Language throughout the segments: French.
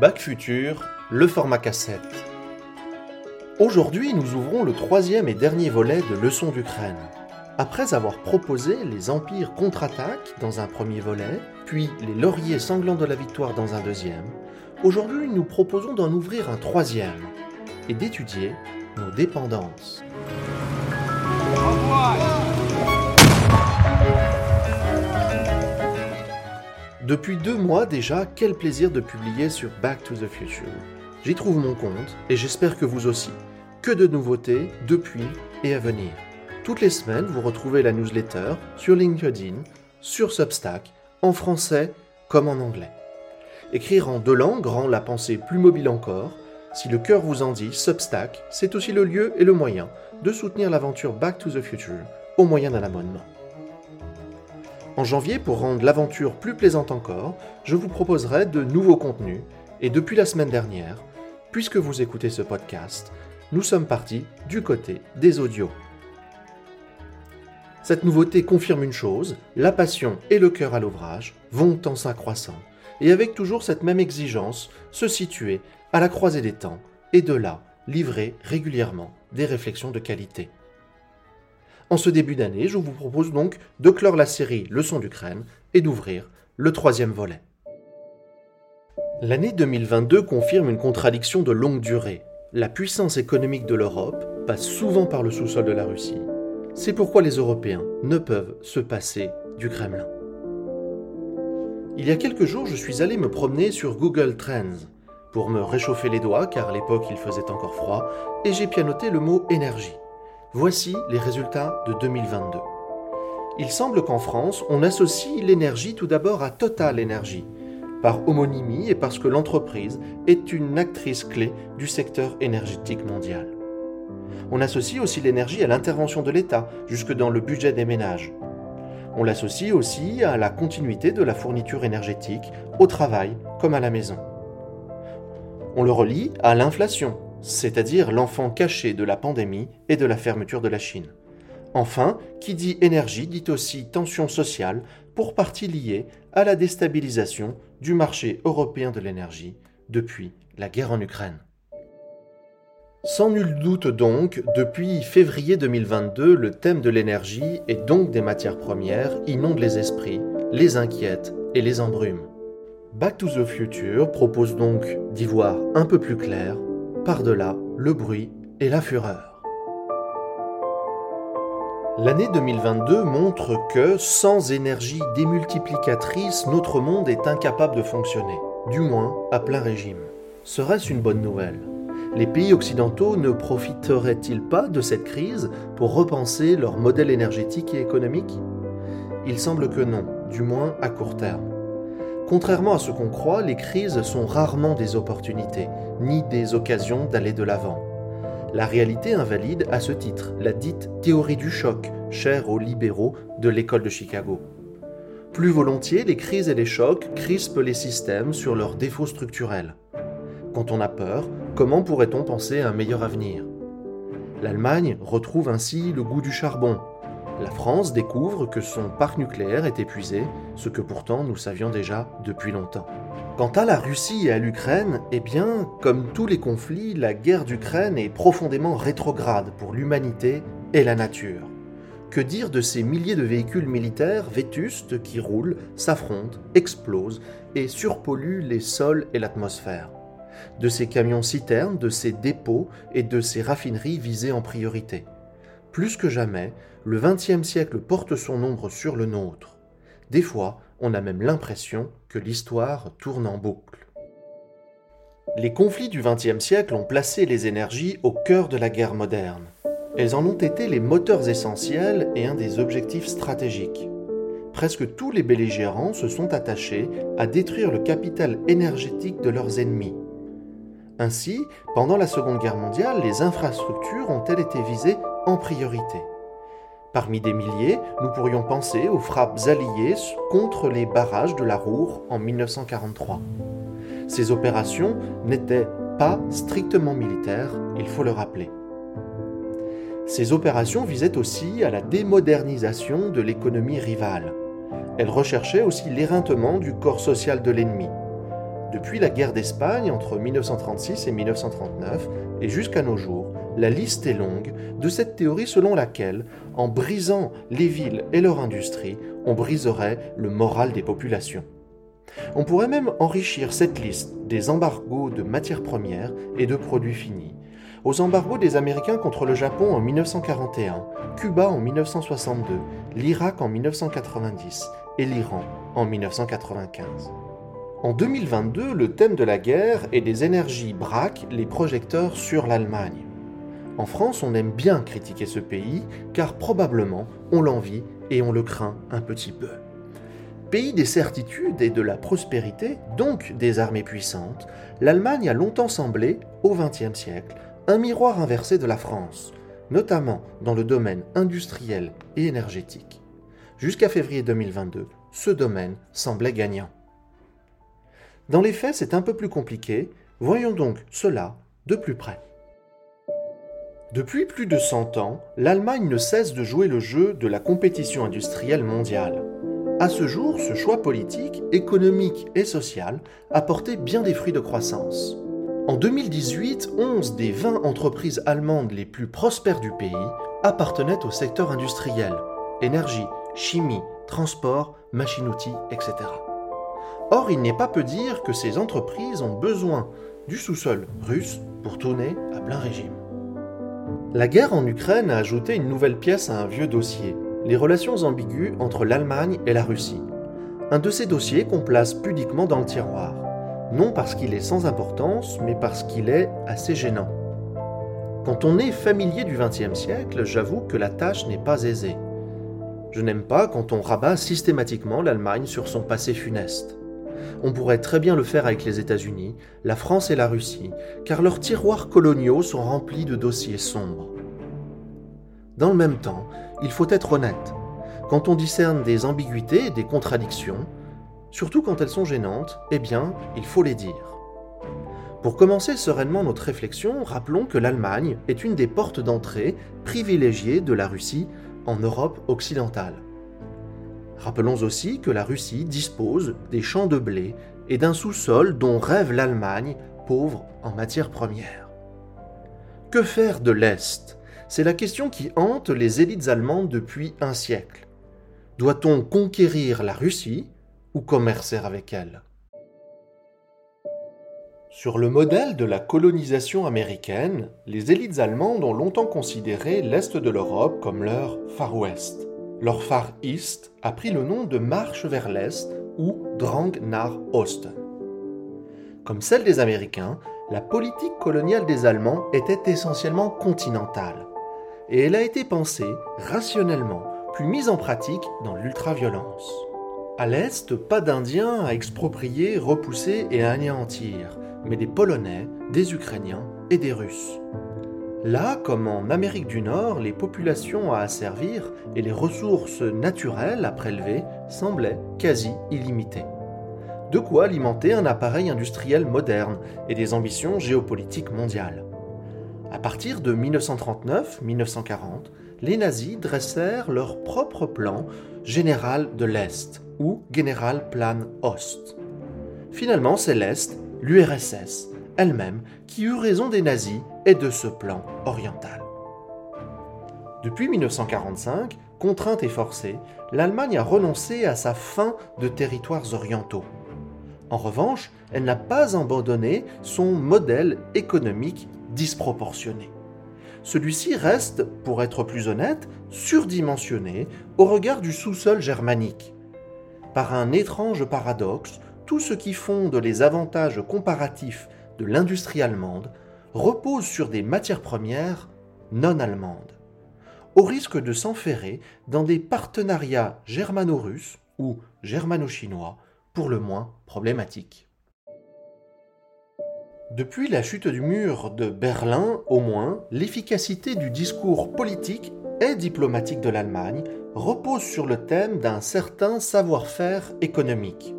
Bac Futur, le format cassette. Aujourd'hui, nous ouvrons le troisième et dernier volet de Leçons d'Ukraine. Après avoir proposé les empires contre-attaquent dans un premier volet, puis les lauriers sanglants de la victoire dans un deuxième, aujourd'hui nous proposons d'en ouvrir un troisième et d'étudier nos dépendances. Depuis deux mois déjà, quel plaisir de publier sur Back to the Future. J'y trouve mon compte et j'espère que vous aussi. Que de nouveautés depuis et à venir. Toutes les semaines, vous retrouvez la newsletter sur LinkedIn, sur Substack, en français comme en anglais. Écrire en deux langues rend la pensée plus mobile encore. Si le cœur vous en dit, Substack, c'est aussi le lieu et le moyen de soutenir l'aventure Back to the Future au moyen d'un abonnement. En janvier, pour rendre l'aventure plus plaisante encore, je vous proposerai de nouveaux contenus et depuis la semaine dernière, puisque vous écoutez ce podcast, nous sommes partis du côté des audios. Cette nouveauté confirme une chose, la passion et le cœur à l'ouvrage vont en s'accroissant, et avec toujours cette même exigence, se situer à la croisée des temps, et de là, livrer régulièrement des réflexions de qualité. En ce début d'année, je vous propose donc de clore la série Leçons d'Ukraine et d'ouvrir le troisième volet. L'année 2022 confirme une contradiction de longue durée. La puissance économique de l'Europe passe souvent par le sous-sol de la Russie. C'est pourquoi les Européens ne peuvent se passer du Kremlin. Il y a quelques jours, je suis allé me promener sur Google Trends pour me réchauffer les doigts car à l'époque il faisait encore froid et j'ai pianoté le mot énergie. Voici les résultats de 2022. Il semble qu'en France, on associe l'énergie tout d'abord à Total Energy, par homonymie et parce que l'entreprise est une actrice clé du secteur énergétique mondial. On associe aussi l'énergie à l'intervention de l'État, jusque dans le budget des ménages. On l'associe aussi à la continuité de la fourniture énergétique, au travail comme à la maison. On le relie à l'inflation, c'est-à-dire l'enfant caché de la pandémie et de la fermeture de la Chine. Enfin, qui dit énergie dit aussi tension sociale, pour partie liée à la déstabilisation du marché européen de l'énergie depuis la guerre en Ukraine. Sans nul doute donc, depuis février 2022, le thème de l'énergie et donc des matières premières inonde les esprits, les inquiète et les embrume. Back to the Future propose donc d'y voir un peu plus clair par-delà le bruit et la fureur. L'année 2022 montre que, sans énergie démultiplicatrice, notre monde est incapable de fonctionner, du moins à plein régime. Serait-ce une bonne nouvelle? Les pays occidentaux ne profiteraient-ils pas de cette crise pour repenser leur modèle énergétique et économique? Il semble que non, du moins à court terme. Contrairement à ce qu'on croit, les crises sont rarement des opportunités, ni des occasions d'aller de l'avant. La réalité invalide à ce titre la dite théorie du choc, chère aux libéraux de l'école de Chicago. Plus volontiers, les crises et les chocs crispent les systèmes sur leurs défauts structurels. Quand on a peur, comment pourrait-on penser à un meilleur avenir? L'Allemagne retrouve ainsi le goût du charbon, la France découvre que son parc nucléaire est épuisé, ce que pourtant nous savions déjà depuis longtemps. Quant à la Russie et à l'Ukraine, eh bien, comme tous les conflits, la guerre d'Ukraine est profondément rétrograde pour l'humanité et la nature. Que dire de ces milliers de véhicules militaires vétustes qui roulent, s'affrontent, explosent et surpolluent les sols et l'atmosphère? De ces camions citernes, de ces dépôts et de ces raffineries visées en priorité plus que jamais, le XXe siècle porte son ombre sur le nôtre. Des fois, on a même l'impression que l'histoire tourne en boucle. Les conflits du XXe siècle ont placé les énergies au cœur de la guerre moderne. Elles en ont été les moteurs essentiels et un des objectifs stratégiques. Presque tous les belligérants se sont attachés à détruire le capital énergétique de leurs ennemis. Ainsi, pendant la Seconde Guerre mondiale, les infrastructures ont-elles été visées en priorité? Parmi des milliers, nous pourrions penser aux frappes alliées contre les barrages de la Roure en 1943. Ces opérations n'étaient pas strictement militaires, il faut le rappeler. Ces opérations visaient aussi à la démodernisation de l'économie rivale. Elles recherchaient aussi l'éreintement du corps social de l'ennemi. Depuis la guerre d'Espagne entre 1936 et 1939 et jusqu'à nos jours, la liste est longue de cette théorie selon laquelle, en brisant les villes et leur industrie, on briserait le moral des populations. On pourrait même enrichir cette liste des embargos de matières premières et de produits finis, aux embargos des Américains contre le Japon en 1941, Cuba en 1962, l'Irak en 1990 et l'Iran en 1995. En 2022, le thème de la guerre et des énergies braque les projecteurs sur l'Allemagne. En France, on aime bien critiquer ce pays, car probablement on l'envie et on le craint un petit peu. Pays des certitudes et de la prospérité, donc des armées puissantes, l'Allemagne a longtemps semblé, au XXe siècle, un miroir inversé de la France, notamment dans le domaine industriel et énergétique. Jusqu'à février 2022, ce domaine semblait gagnant. Dans les faits, c'est un peu plus compliqué, voyons donc cela de plus près. Depuis plus de 100 ans, l'Allemagne ne cesse de jouer le jeu de la compétition industrielle mondiale. À ce jour, ce choix politique, économique et social a porté bien des fruits de croissance. En 2018, 11 des 20 entreprises allemandes les plus prospères du pays appartenaient au secteur industriel, énergie, chimie, transport, machines-outils, etc. Or, il n'est pas peu dire que ces entreprises ont besoin du sous-sol russe pour tourner à plein régime. La guerre en Ukraine a ajouté une nouvelle pièce à un vieux dossier, les relations ambiguës entre l'Allemagne et la Russie. Un de ces dossiers qu'on place pudiquement dans le tiroir, non parce qu'il est sans importance, mais parce qu'il est assez gênant. Quand on est familier du XXe siècle, j'avoue que la tâche n'est pas aisée. Je n'aime pas quand on rabat systématiquement l'Allemagne sur son passé funeste. On pourrait très bien le faire avec les États-Unis, la France et la Russie, car leurs tiroirs coloniaux sont remplis de dossiers sombres. Dans le même temps, il faut être honnête. Quand on discerne des ambiguïtés et des contradictions, surtout quand elles sont gênantes, eh bien, il faut les dire. Pour commencer sereinement notre réflexion, rappelons que l'Allemagne est une des portes d'entrée privilégiées de la Russie en Europe occidentale. Rappelons aussi que la Russie dispose des champs de blé et d'un sous-sol dont rêve l'Allemagne, pauvre en matières premières. Que faire de l'Est? C'est la question qui hante les élites allemandes depuis un siècle. Doit-on conquérir la Russie ou commercer avec elle? Sur le modèle de la colonisation américaine, les élites allemandes ont longtemps considéré l'Est de l'Europe comme leur Far West leur Far East a pris le nom de Marche vers l'Est ou Drang nach Osten. Comme celle des Américains, la politique coloniale des Allemands était essentiellement continentale, et elle a été pensée rationnellement, puis mise en pratique dans l'ultraviolence. À l'Est, pas d'Indiens à exproprier, repousser et anéantir, mais des Polonais, des Ukrainiens et des Russes. Là, comme en Amérique du Nord, les populations à asservir et les ressources naturelles à prélever semblaient quasi illimitées. De quoi alimenter un appareil industriel moderne et des ambitions géopolitiques mondiales. À partir de 1939-1940, les nazis dressèrent leur propre plan général de l'Est, ou Generalplan Ost. Finalement, c'est l'Est, l'URSS, elle-même qui eut raison des nazis et de ce plan oriental. Depuis 1945, contrainte et forcée, l'Allemagne a renoncé à sa fin de territoires orientaux. En revanche, elle n'a pas abandonné son modèle économique disproportionné. Celui-ci reste, pour être plus honnête, surdimensionné au regard du sous-sol germanique. Par un étrange paradoxe, tout ce qui fonde les avantages comparatifs de l'industrie allemande repose sur des matières premières non allemandes, au risque de s'enferrer dans des partenariats germano-russes ou germano-chinois pour le moins problématiques. Depuis la chute du mur de Berlin, au moins, l'efficacité du discours politique et diplomatique de l'Allemagne repose sur le thème d'un certain savoir-faire économique.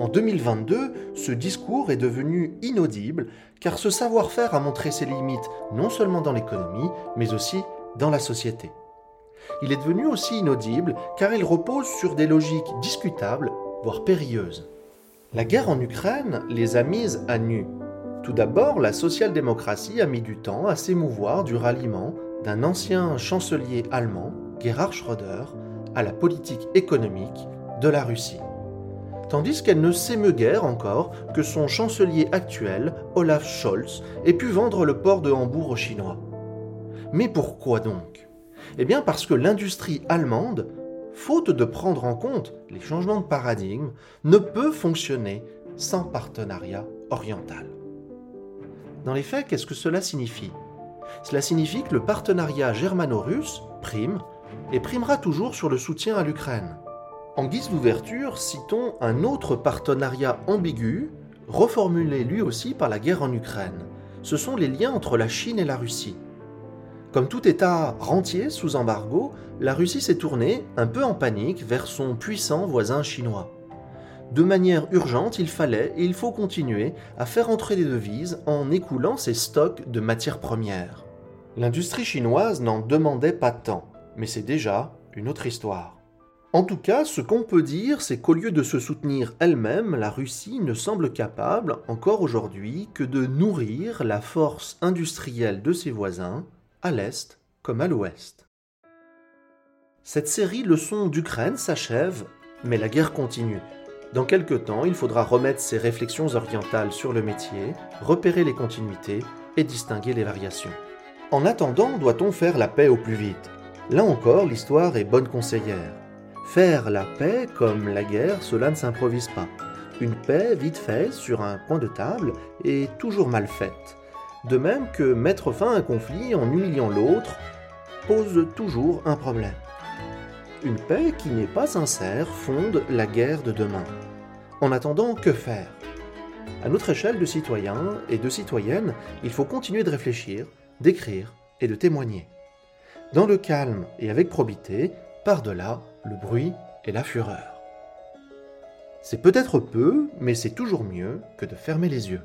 En 2022, ce discours est devenu inaudible car ce savoir-faire a montré ses limites non seulement dans l'économie, mais aussi dans la société. Il est devenu aussi inaudible car il repose sur des logiques discutables, voire périlleuses. La guerre en Ukraine les a mises à nu. Tout d'abord, la social-démocratie a mis du temps à s'émouvoir du ralliement d'un ancien chancelier allemand, Gerhard Schröder, à la politique économique de la Russie. Tandis qu'elle ne s'émeut guère encore que son chancelier actuel, Olaf Scholz, ait pu vendre le port de Hambourg aux Chinois. Mais pourquoi donc? Eh bien parce que l'industrie allemande, faute de prendre en compte les changements de paradigme, ne peut fonctionner sans partenariat oriental. Dans les faits, qu'est-ce que cela signifie? Cela signifie que le partenariat germano-russe prime et primera toujours sur le soutien à l'Ukraine. En guise d'ouverture, citons un autre partenariat ambigu, reformulé lui aussi par la guerre en Ukraine. Ce sont les liens entre la Chine et la Russie. Comme tout État rentier sous embargo, la Russie s'est tournée, un peu en panique, vers son puissant voisin chinois. De manière urgente, il fallait et il faut continuer à faire entrer des devises en écoulant ses stocks de matières premières. L'industrie chinoise n'en demandait pas tant, mais c'est déjà une autre histoire. En tout cas, ce qu'on peut dire, c'est qu'au lieu de se soutenir elle-même, la Russie ne semble capable, encore aujourd'hui, que de nourrir la force industrielle de ses voisins, à l'Est comme à l'Ouest. Cette série Leçons d'Ukraine s'achève, mais la guerre continue. Dans quelque temps, il faudra remettre ses réflexions orientales sur le métier, repérer les continuités et distinguer les variations. En attendant, doit-on faire la paix au plus vite? Là encore, l'histoire est bonne conseillère. Faire la paix comme la guerre, cela ne s'improvise pas. Une paix vite faite sur un point de table est toujours mal faite. De même que mettre fin à un conflit en humiliant l'autre pose toujours un problème. Une paix qui n'est pas sincère fonde la guerre de demain. En attendant, que faire? À notre échelle de citoyens et de citoyennes, il faut continuer de réfléchir, d'écrire et de témoigner. Dans le calme et avec probité, par-delà le bruit et la fureur. C'est peut-être peu, mais c'est toujours mieux que de fermer les yeux.